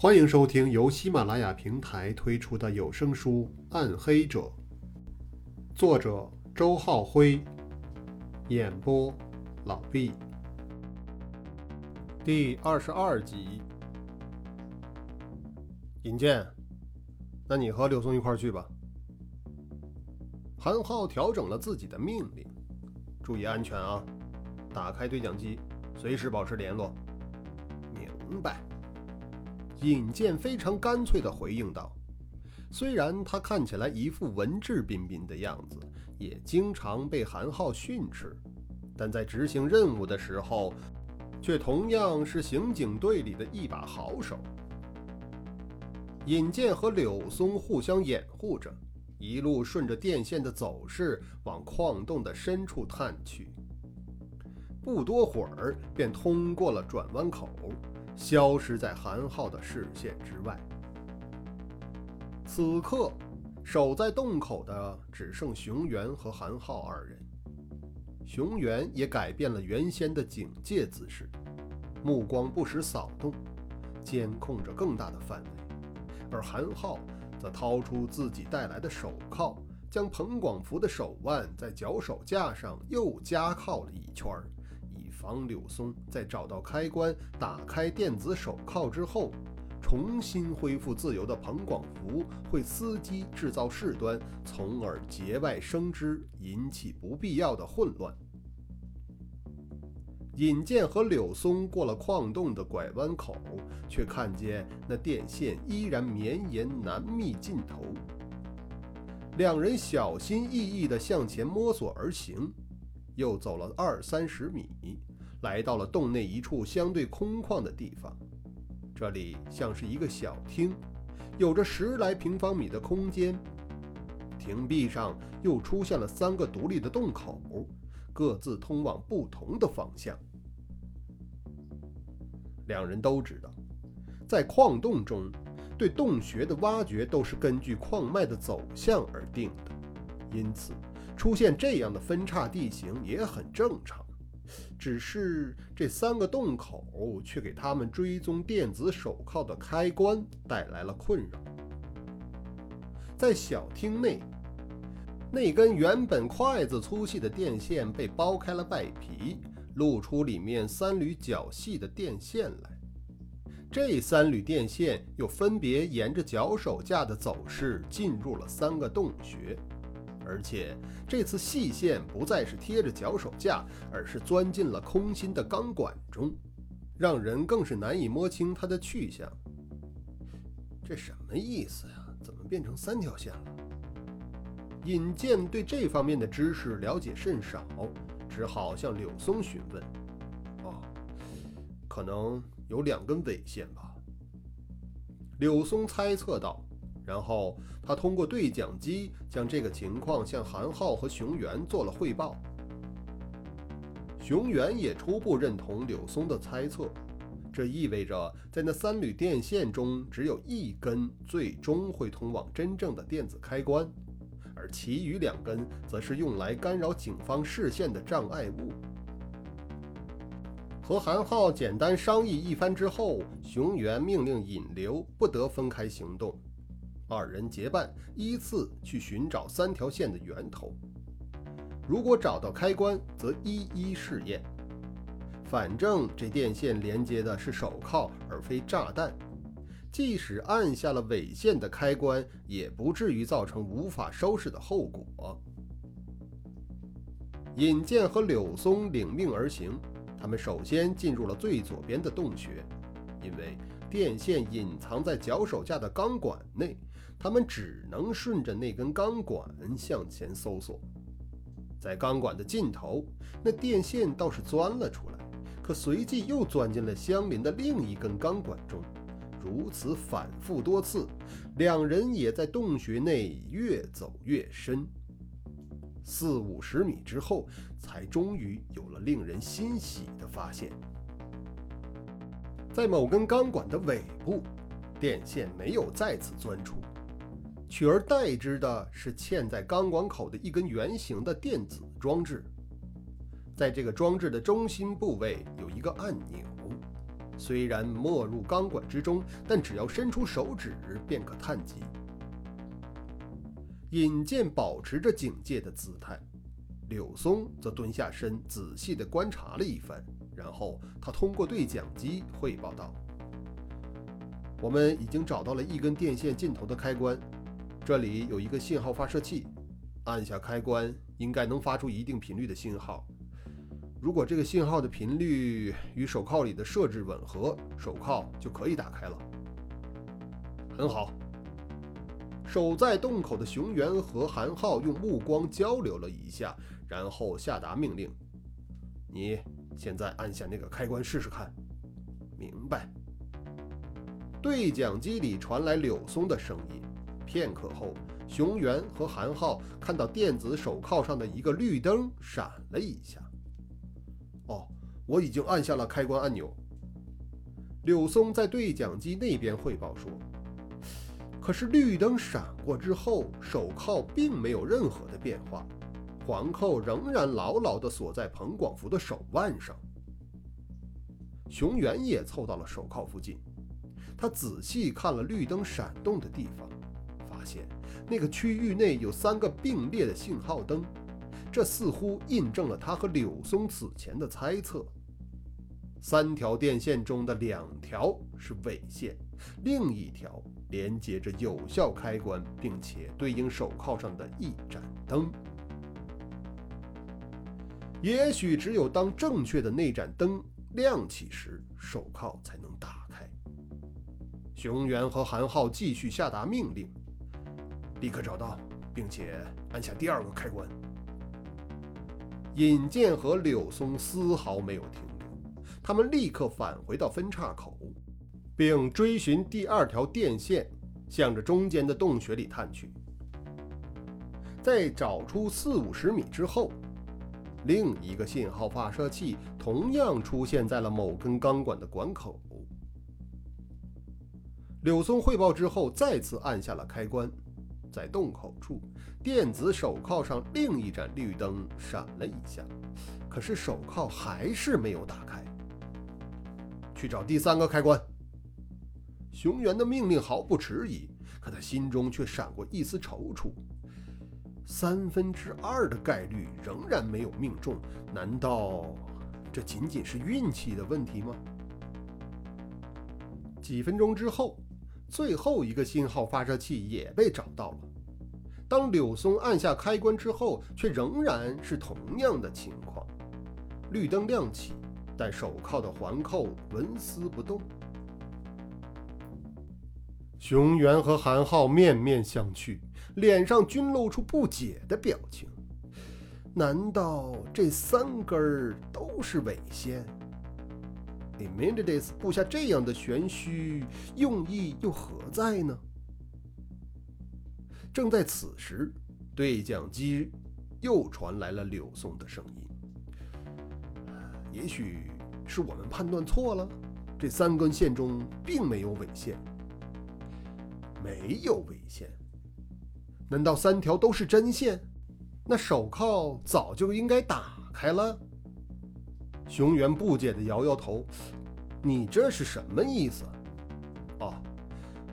欢迎收听由喜马拉雅平台推出的有声书《暗黑者》，作者周浩辉，演播老毕。第二十二集，尹健，那你和柳松一块儿去吧。韩浩调整了自己的命令，注意安全啊！打开对讲机，随时保持联络。明白。尹健非常干脆地回应道：“虽然他看起来一副文质彬彬的样子，也经常被韩浩训斥，但在执行任务的时候，却同样是刑警队里的一把好手。”尹健和柳松互相掩护着，一路顺着电线的走势往矿洞的深处探去。不多会儿，便通过了转弯口。消失在韩浩的视线之外。此刻，守在洞口的只剩熊原和韩浩二人。熊原也改变了原先的警戒姿势，目光不时扫动，监控着更大的范围。而韩浩则掏出自己带来的手铐，将彭广福的手腕在脚手架上又加铐了一圈儿。防柳松在找到开关、打开电子手铐之后，重新恢复自由的彭广福会伺机制造事端，从而节外生枝，引起不必要的混乱。尹健和柳松过了矿洞的拐弯口，却看见那电线依然绵延难觅尽头。两人小心翼翼地向前摸索而行。又走了二三十米，来到了洞内一处相对空旷的地方。这里像是一个小厅，有着十来平方米的空间。亭壁上又出现了三个独立的洞口，各自通往不同的方向。两人都知道，在矿洞中，对洞穴的挖掘都是根据矿脉的走向而定的，因此。出现这样的分叉地形也很正常，只是这三个洞口却给他们追踪电子手铐的开关带来了困扰。在小厅内，那根原本筷子粗细的电线被剥开了外皮，露出里面三缕较细的电线来。这三缕电线又分别沿着脚手架的走势进入了三个洞穴。而且这次细线不再是贴着脚手架，而是钻进了空心的钢管中，让人更是难以摸清它的去向。这什么意思呀？怎么变成三条线了？尹健对这方面的知识了解甚少，只好向柳松询问。哦，可能有两根尾线吧。柳松猜测道。然后他通过对讲机将这个情况向韩浩和熊原做了汇报。熊原也初步认同柳松的猜测，这意味着在那三缕电线中，只有一根最终会通往真正的电子开关，而其余两根则是用来干扰警方视线的障碍物。和韩浩简单商议一番之后，熊原命令引流不得分开行动。二人结伴依次去寻找三条线的源头，如果找到开关，则一一试验。反正这电线连接的是手铐，而非炸弹，即使按下了尾线的开关，也不至于造成无法收拾的后果。尹健和柳松领命而行，他们首先进入了最左边的洞穴，因为电线隐藏在脚手架的钢管内。他们只能顺着那根钢管向前搜索，在钢管的尽头，那电线倒是钻了出来，可随即又钻进了相邻的另一根钢管中。如此反复多次，两人也在洞穴内越走越深。四五十米之后，才终于有了令人欣喜的发现，在某根钢管的尾部，电线没有再次钻出。取而代之的是嵌在钢管口的一根圆形的电子装置，在这个装置的中心部位有一个按钮，虽然没入钢管之中，但只要伸出手指便可探及。尹健保持着警戒的姿态，柳松则蹲下身，仔细地观察了一番，然后他通过对讲机汇报道：“我们已经找到了一根电线尽头的开关，这里有一个信号发射器，按下开关应该能发出一定频率的信号。如果这个信号的频率与手铐里的设置吻合，手铐就可以打开了。”很好。守在洞口的熊原和韩浩用目光交流了一下，然后下达命令：“你现在按下那个开关试试看。”明白。对讲机里传来柳松的声音。片刻后，熊原和韩浩看到电子手铐上的一个绿灯闪了一下。哦，我已经按下了开关按钮。柳松在对讲机那边汇报说。可是绿灯闪过之后，手铐并没有任何的变化，环扣仍然牢牢地锁在彭广福的手腕上。熊原也凑到了手铐附近，他仔细看了绿灯闪动的地方，发现那个区域内有三个并列的信号灯，这似乎印证了他和柳松此前的猜测。三条电线中的两条是尾线，另一条连接着有效开关，并且对应手铐上的一盏灯。也许只有当正确的那盏灯亮起时，手铐才能打开。熊原和韩浩继续下达命令：立刻找到，并且按下第二个开关。尹健和柳松丝毫没有停留。他们立刻返回到分岔口，并追寻第二条电线，向着中间的洞穴里探去。在找出四五十米之后，另一个信号发射器同样出现在了某根钢管的管口。柳松汇报之后，再次按下了开关，在洞口处，电子手铐上另一盏绿灯闪了一下，可是手铐还是没有打开。去找第三个开关。熊原的命令毫不迟疑，可他心中却闪过一丝踌躇。三分之二的概率仍然没有命中，难道这仅仅是运气的问题吗？几分钟之后，最后一个信号发射器也被找到了。当柳松按下开关之后，却仍然是同样的情况，绿灯亮起。但手铐的环扣纹丝不动。熊原和韩浩面面相觑，脸上均露出不解的表情。难道这三根儿都是伪线 e m i d i s 布下这样的玄虚，用意又何在呢？正在此时，对讲机又传来了柳松的声音。也许是我们判断错了，这三根线中并没有尾线，没有尾线。难道三条都是真线？那手铐早就应该打开了。熊原不解地摇摇头：“你这是什么意思？”哦，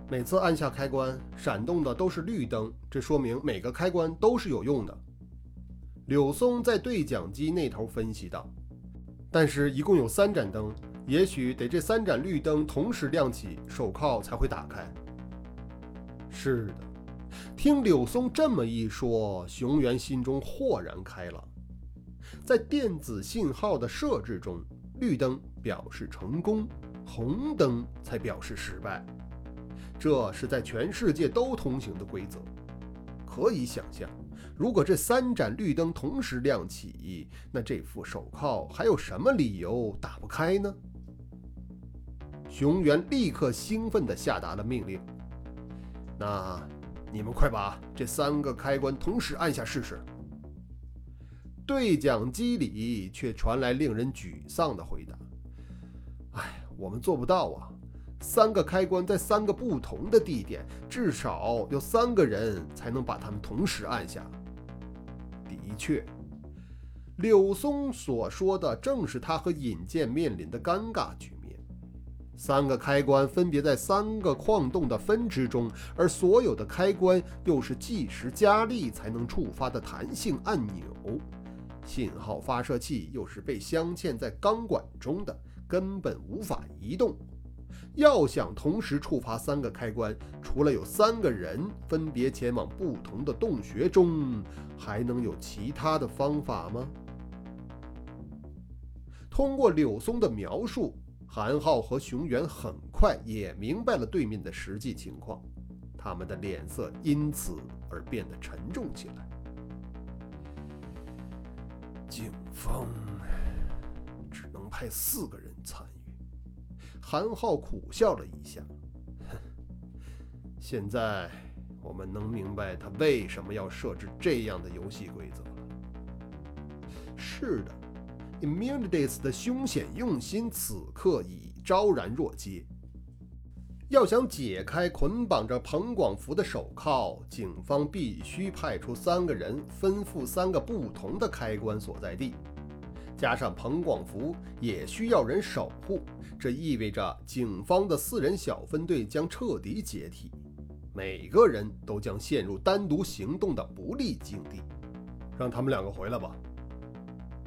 每次按下开关，闪动的都是绿灯，这说明每个开关都是有用的。柳松在对讲机那头分析道。但是，一共有三盏灯，也许得这三盏绿灯同时亮起，手铐才会打开。是的，听柳松这么一说，熊原心中豁然开朗。在电子信号的设置中，绿灯表示成功，红灯才表示失败。这是在全世界都通行的规则。可以想象。如果这三盏绿灯同时亮起，那这副手铐还有什么理由打不开呢？熊原立刻兴奋地下达了命令：“那你们快把这三个开关同时按下试试。”对讲机里却传来令人沮丧的回答：“哎，我们做不到啊！三个开关在三个不同的地点，至少有三个人才能把它们同时按下。”的确，柳松所说的正是他和尹健面临的尴尬局面。三个开关分别在三个矿洞的分支中，而所有的开关又是计时加力才能触发的弹性按钮。信号发射器又是被镶嵌在钢管中的，根本无法移动。要想同时触发三个开关，除了有三个人分别前往不同的洞穴中，还能有其他的方法吗？通过柳松的描述，韩浩和熊原很快也明白了对面的实际情况，他们的脸色因此而变得沉重起来。警方只能派四个人参与。韩浩苦笑了一下，哼现在我们能明白他为什么要设置这样的游戏规则了。是的。Immunities 的凶险用心，此刻已昭然若揭。要想解开捆绑着彭广福的手铐，警方必须派出三个人，吩咐三个不同的开关所在地，加上彭广福也需要人守护。这意味着警方的四人小分队将彻底解体，每个人都将陷入单独行动的不利境地。让他们两个回来吧。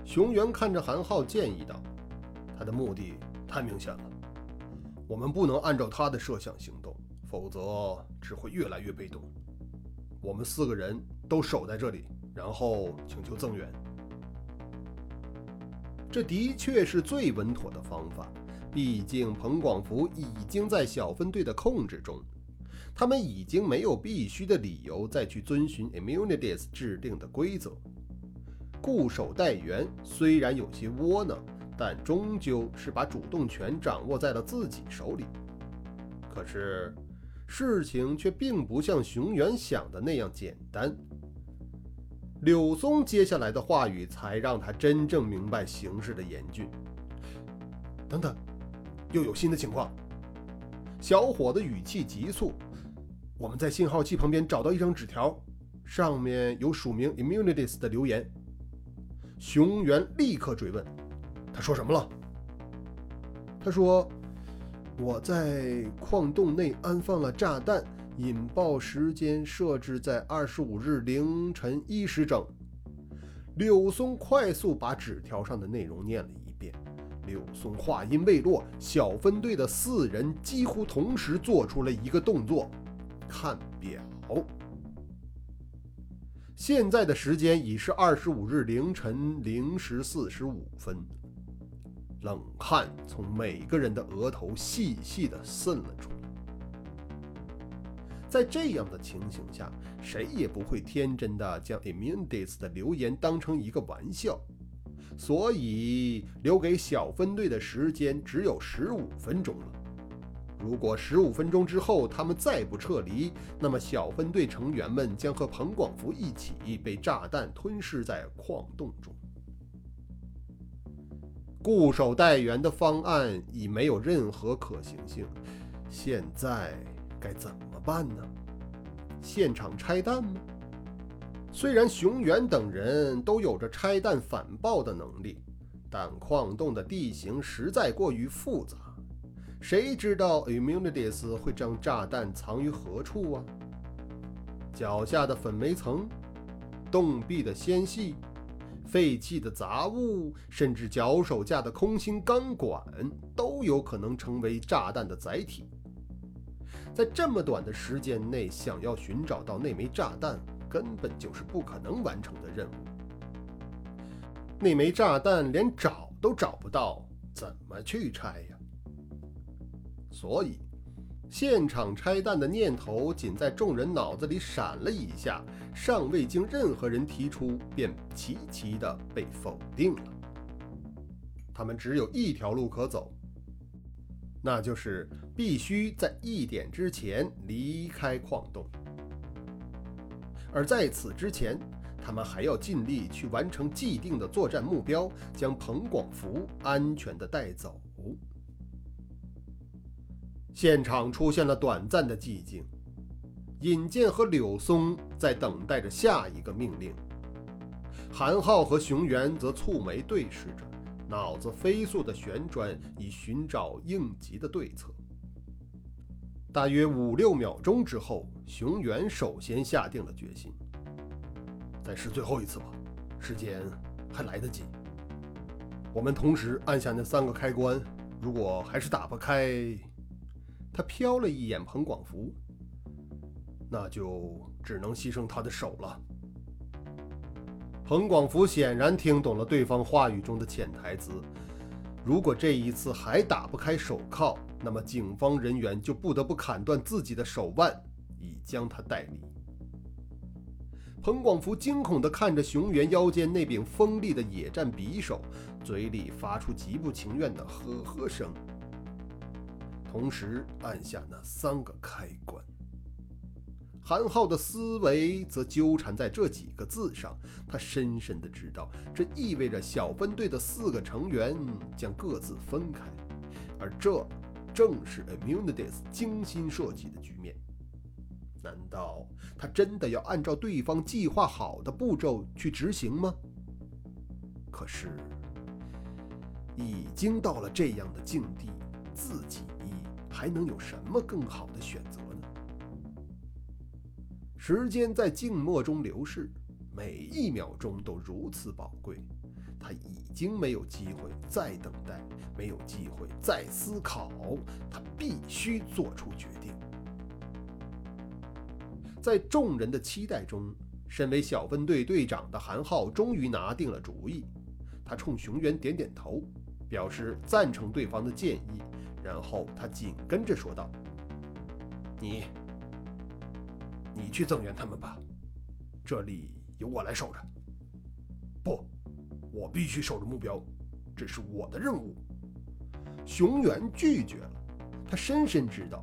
熊原看着韩浩，建议道：“他的目的太明显了，我们不能按照他的设想行动，否则只会越来越被动。我们四个人都守在这里，然后请求增援。这的确是最稳妥的方法。毕竟彭广福已经在小分队的控制中，他们已经没有必须的理由再去遵循 Immunities 制定的规则。”固守待援虽然有些窝囊，但终究是把主动权掌握在了自己手里。可是，事情却并不像熊原想的那样简单。柳松接下来的话语才让他真正明白形势的严峻。等等，又有新的情况！小伙子语气急促：“我们在信号器旁边找到一张纸条，上面有署名 Immunities 的留言。”熊原立刻追问：“他说什么了？”他说：“我在矿洞内安放了炸弹，引爆时间设置在二十五日凌晨一时整。”柳松快速把纸条上的内容念了一遍。柳松话音未落，小分队的四人几乎同时做出了一个动作：看表。现在的时间已是二十五日凌晨零时四十五分，冷汗从每个人的额头细细的渗了出来。在这样的情形下，谁也不会天真的将 Immunities 的留言当成一个玩笑，所以留给小分队的时间只有十五分钟了。如果十五分钟之后他们再不撤离，那么小分队成员们将和彭广福一起被炸弹吞噬在矿洞中。固守待援的方案已没有任何可行性，现在该怎么办呢？现场拆弹吗？虽然熊原等人都有着拆弹反爆的能力，但矿洞的地形实在过于复杂。谁知道 Immunities 会将炸弹藏于何处啊？脚下的粉煤层、洞壁的纤细、废弃的杂物，甚至脚手架的空心钢管，都有可能成为炸弹的载体。在这么短的时间内，想要寻找到那枚炸弹，根本就是不可能完成的任务。那枚炸弹连找都找不到，怎么去拆呀？所以，现场拆弹的念头仅在众人脑子里闪了一下，尚未经任何人提出，便齐齐的被否定了。他们只有一条路可走，那就是必须在一点之前离开矿洞，而在此之前，他们还要尽力去完成既定的作战目标，将彭广福安全的带走。现场出现了短暂的寂静，尹健和柳松在等待着下一个命令。韩浩和熊原则蹙眉对视着，脑子飞速地旋转，以寻找应急的对策。大约五六秒钟之后，熊原首先下定了决心：“再试最后一次吧，时间还来得及。我们同时按下那三个开关，如果还是打不开……”他瞟了一眼彭广福，那就只能牺牲他的手了。彭广福显然听懂了对方话语中的潜台词：如果这一次还打不开手铐，那么警方人员就不得不砍断自己的手腕，以将他带离。彭广福惊恐地看着熊原腰间那柄锋利的野战匕首，嘴里发出极不情愿的呵呵声，同时按下那三个开关。韩浩的思维则纠缠在这几个字上，他深深的知道，这意味着小分队的四个成员将各自分开，而这正是 Immunities 精心设计的局面。难道他真的要按照对方计划好的步骤去执行吗？可是，已经到了这样的境地，自己还能有什么更好的选择呢？时间在静默中流逝，每一秒钟都如此宝贵。他已经没有机会再等待，没有机会再思考，他必须做出决定。在众人的期待中，身为小分队队长的韩浩终于拿定了主意。他冲熊原点点头，表示赞成对方的建议，然后他紧跟着说道：“你。”你去增援他们吧，这里由我来守着。不，我必须守着目标，这是我的任务。熊原拒绝了，他深深知道，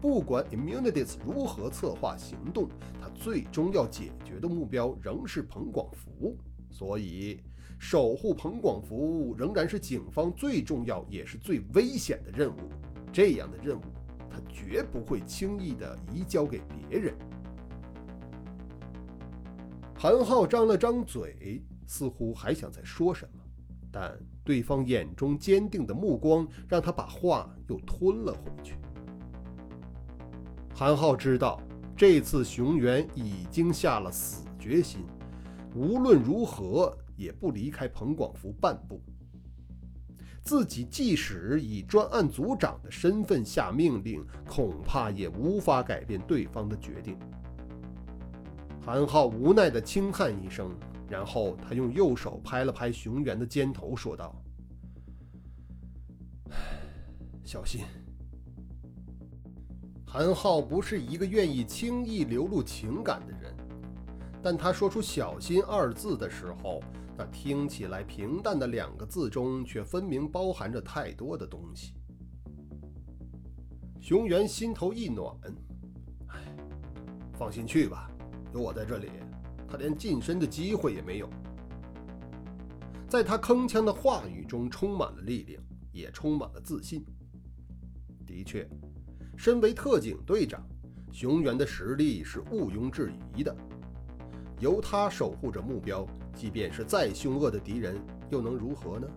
不管 Immunities 如何策划行动，他最终要解决的目标仍是彭广福，所以守护彭广福仍然是警方最重要也是最危险的任务。这样的任务，他绝不会轻易的移交给别人。韩浩张了张嘴，似乎还想再说什么，但对方眼中坚定的目光让他把话又吞了回去。韩浩知道，这次熊原已经下了死决心，无论如何也不离开彭广福半步。自己即使以专案组长的身份下命令，恐怕也无法改变对方的决定。韩浩无奈地轻叹一声，然后他用右手拍了拍熊原的肩头，说道：“ 小心。”韩浩不是一个愿意轻易流露情感的人，但他说出“小心”二字的时候，那听起来平淡的两个字中，却分明包含着太多的东西。熊原心头一暖，哎，放心去吧。有我在这里，他连近身的机会也没有。在他铿锵的话语中，充满了力量，也充满了自信。的确，身为特警队长，熊原的实力是毋庸置疑的。由他守护着目标，即便是再凶恶的敌人，又能如何呢？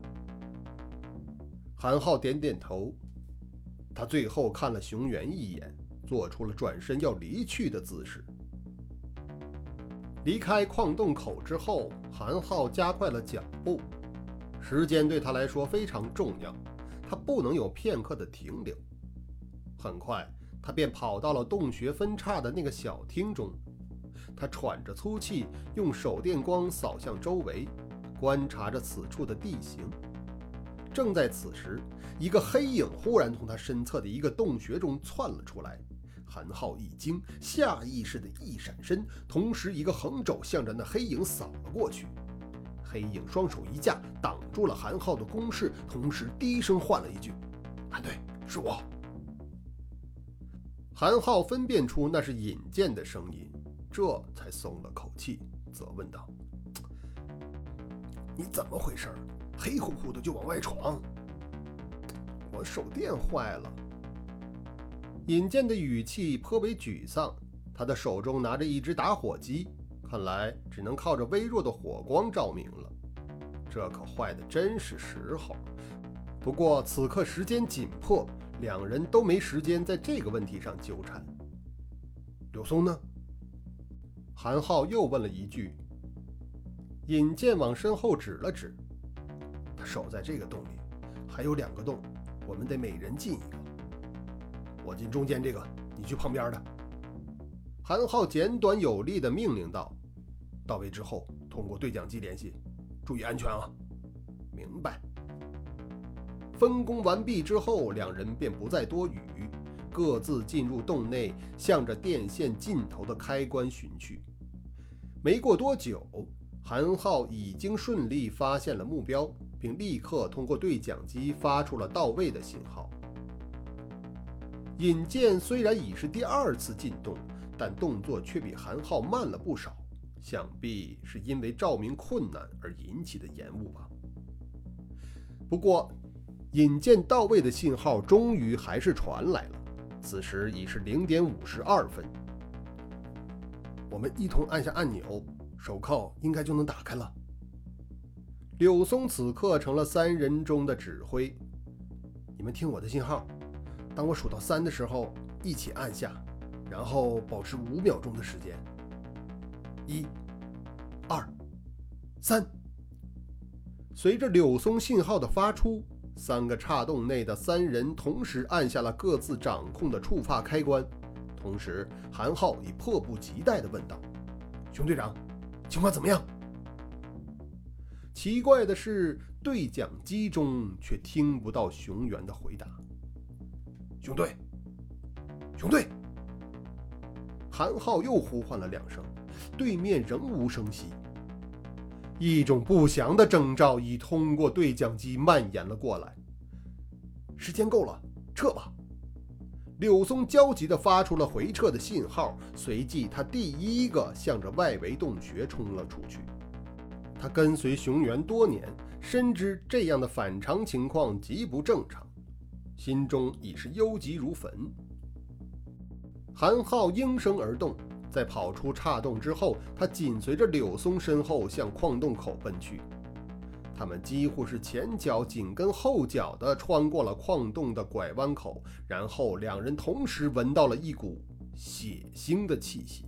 韩浩点点头，他最后看了熊原一眼，做出了转身要离去的姿势。离开矿洞口之后，韩浩加快了脚步。时间对他来说非常重要，他不能有片刻的停留。很快，他便跑到了洞穴分叉的那个小厅中。他喘着粗气，用手电光扫向周围，观察着此处的地形。正在此时，一个黑影忽然从他身侧的一个洞穴中窜了出来。韩浩一惊，下意识的一闪身，同时一个横肘向着那黑影扫了过去。黑影双手一架，挡住了韩浩的攻势，同时低声唤了一句：“韩队，是我。”韩浩分辨出那是尹健的声音，这才松了口气，责问道：“你怎么回事？黑乎乎的就往外闯？”我手电坏了。尹健的语气颇为沮丧，他的手中拿着一只打火机，看来只能靠着微弱的火光照明了。这可坏的真是时候。不过此刻时间紧迫，两人都没时间在这个问题上纠缠。柳松呢？韩浩又问了一句。尹健往身后指了指，他守在这个洞里，还有两个洞，我们得每人进一个。我进中间这个，你去旁边的。韩浩简短有力地命令道：“到位之后，通过对讲机联系，注意安全啊！”明白。分工完毕之后，两人便不再多语，各自进入洞内，向着电线尽头的开关寻去。没过多久，韩浩已经顺利发现了目标，并立刻通过对讲机发出了到位的信号。尹健虽然已是第二次进洞，但动作却比韩浩慢了不少，想必是因为照明困难而引起的延误吧。不过，引荐到位的信号终于还是传来了。此时已是零点五十二分，我们一同按下按钮，手铐应该就能打开了。柳松此刻成了三人中的指挥，你们听我的信号。当我数到三的时候，一起按下，然后保持五秒钟的时间。一、二、三。随着柳松信号的发出，三个岔洞内的三人同时按下了各自掌控的触发开关。同时，韩浩已迫不及待地问道：“熊队长，情况怎么样？”奇怪的是，对讲机中却听不到熊原的回答。熊队，熊队！韩浩又呼唤了两声，对面仍无声息。一种不祥的征兆已通过对讲机蔓延了过来。时间够了，撤吧！柳松焦急地发出了回撤的信号，随即他第一个向着外围洞穴冲了出去。他跟随熊原多年，深知这样的反常情况极不正常。心中已是忧急如焚。韩浩应声而动，在跑出岔洞之后，他紧随着柳松身后向矿洞口奔去。他们几乎是前脚紧跟后脚地穿过了矿洞的拐弯口，然后两人同时闻到了一股血腥的气息。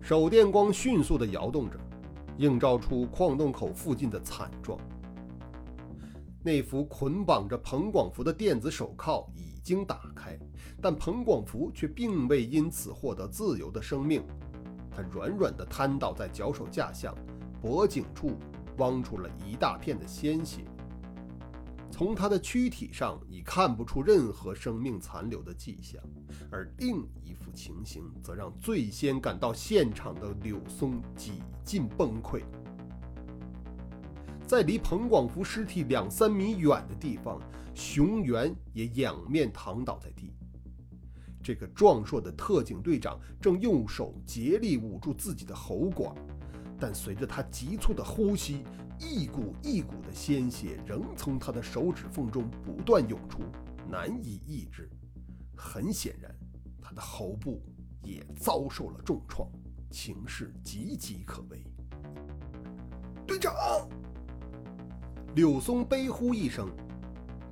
手电光迅速地摇动着，映照出矿洞口附近的惨状。那副捆绑着彭广福的电子手铐已经打开，但彭广福却并未因此获得自由的生命。他软软地瘫倒在脚手架下，脖颈处汪出了一大片的鲜血。从他的躯体上已看不出任何生命残留的迹象，而另一副情形则让最先赶到现场的柳松几近崩溃。在离彭广福尸体两三米远的地方，熊原也仰面躺倒在地。这个壮硕的特警队长正用手竭力捂住自己的喉管，但随着他急促的呼吸，一股一股的鲜血仍从他的手指缝中不断涌出，难以抑制。很显然，他的喉部也遭受了重创，情势岌岌可危。队长。柳松悲呼一声，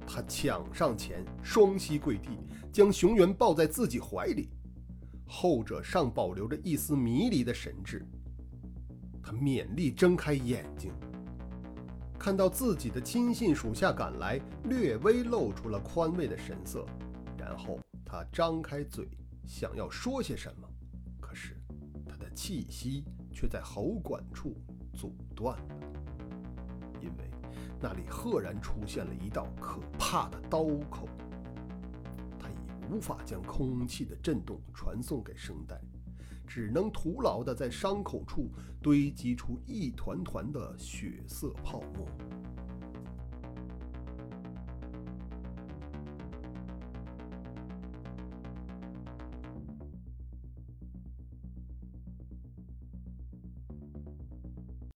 他抢上前，双膝跪地，将熊原抱在自己怀里。后者尚保留着一丝迷离的神智，他勉力睁开眼睛，看到自己的亲信属下赶来，略微露出了宽慰的神色。然后他张开嘴，想要说些什么，可是他的气息却在喉管处阻断了，那里赫然出现了一道可怕的刀口，他已无法将空气的震动传送给声带，只能徒劳地在伤口处堆积出一团团的血色泡沫。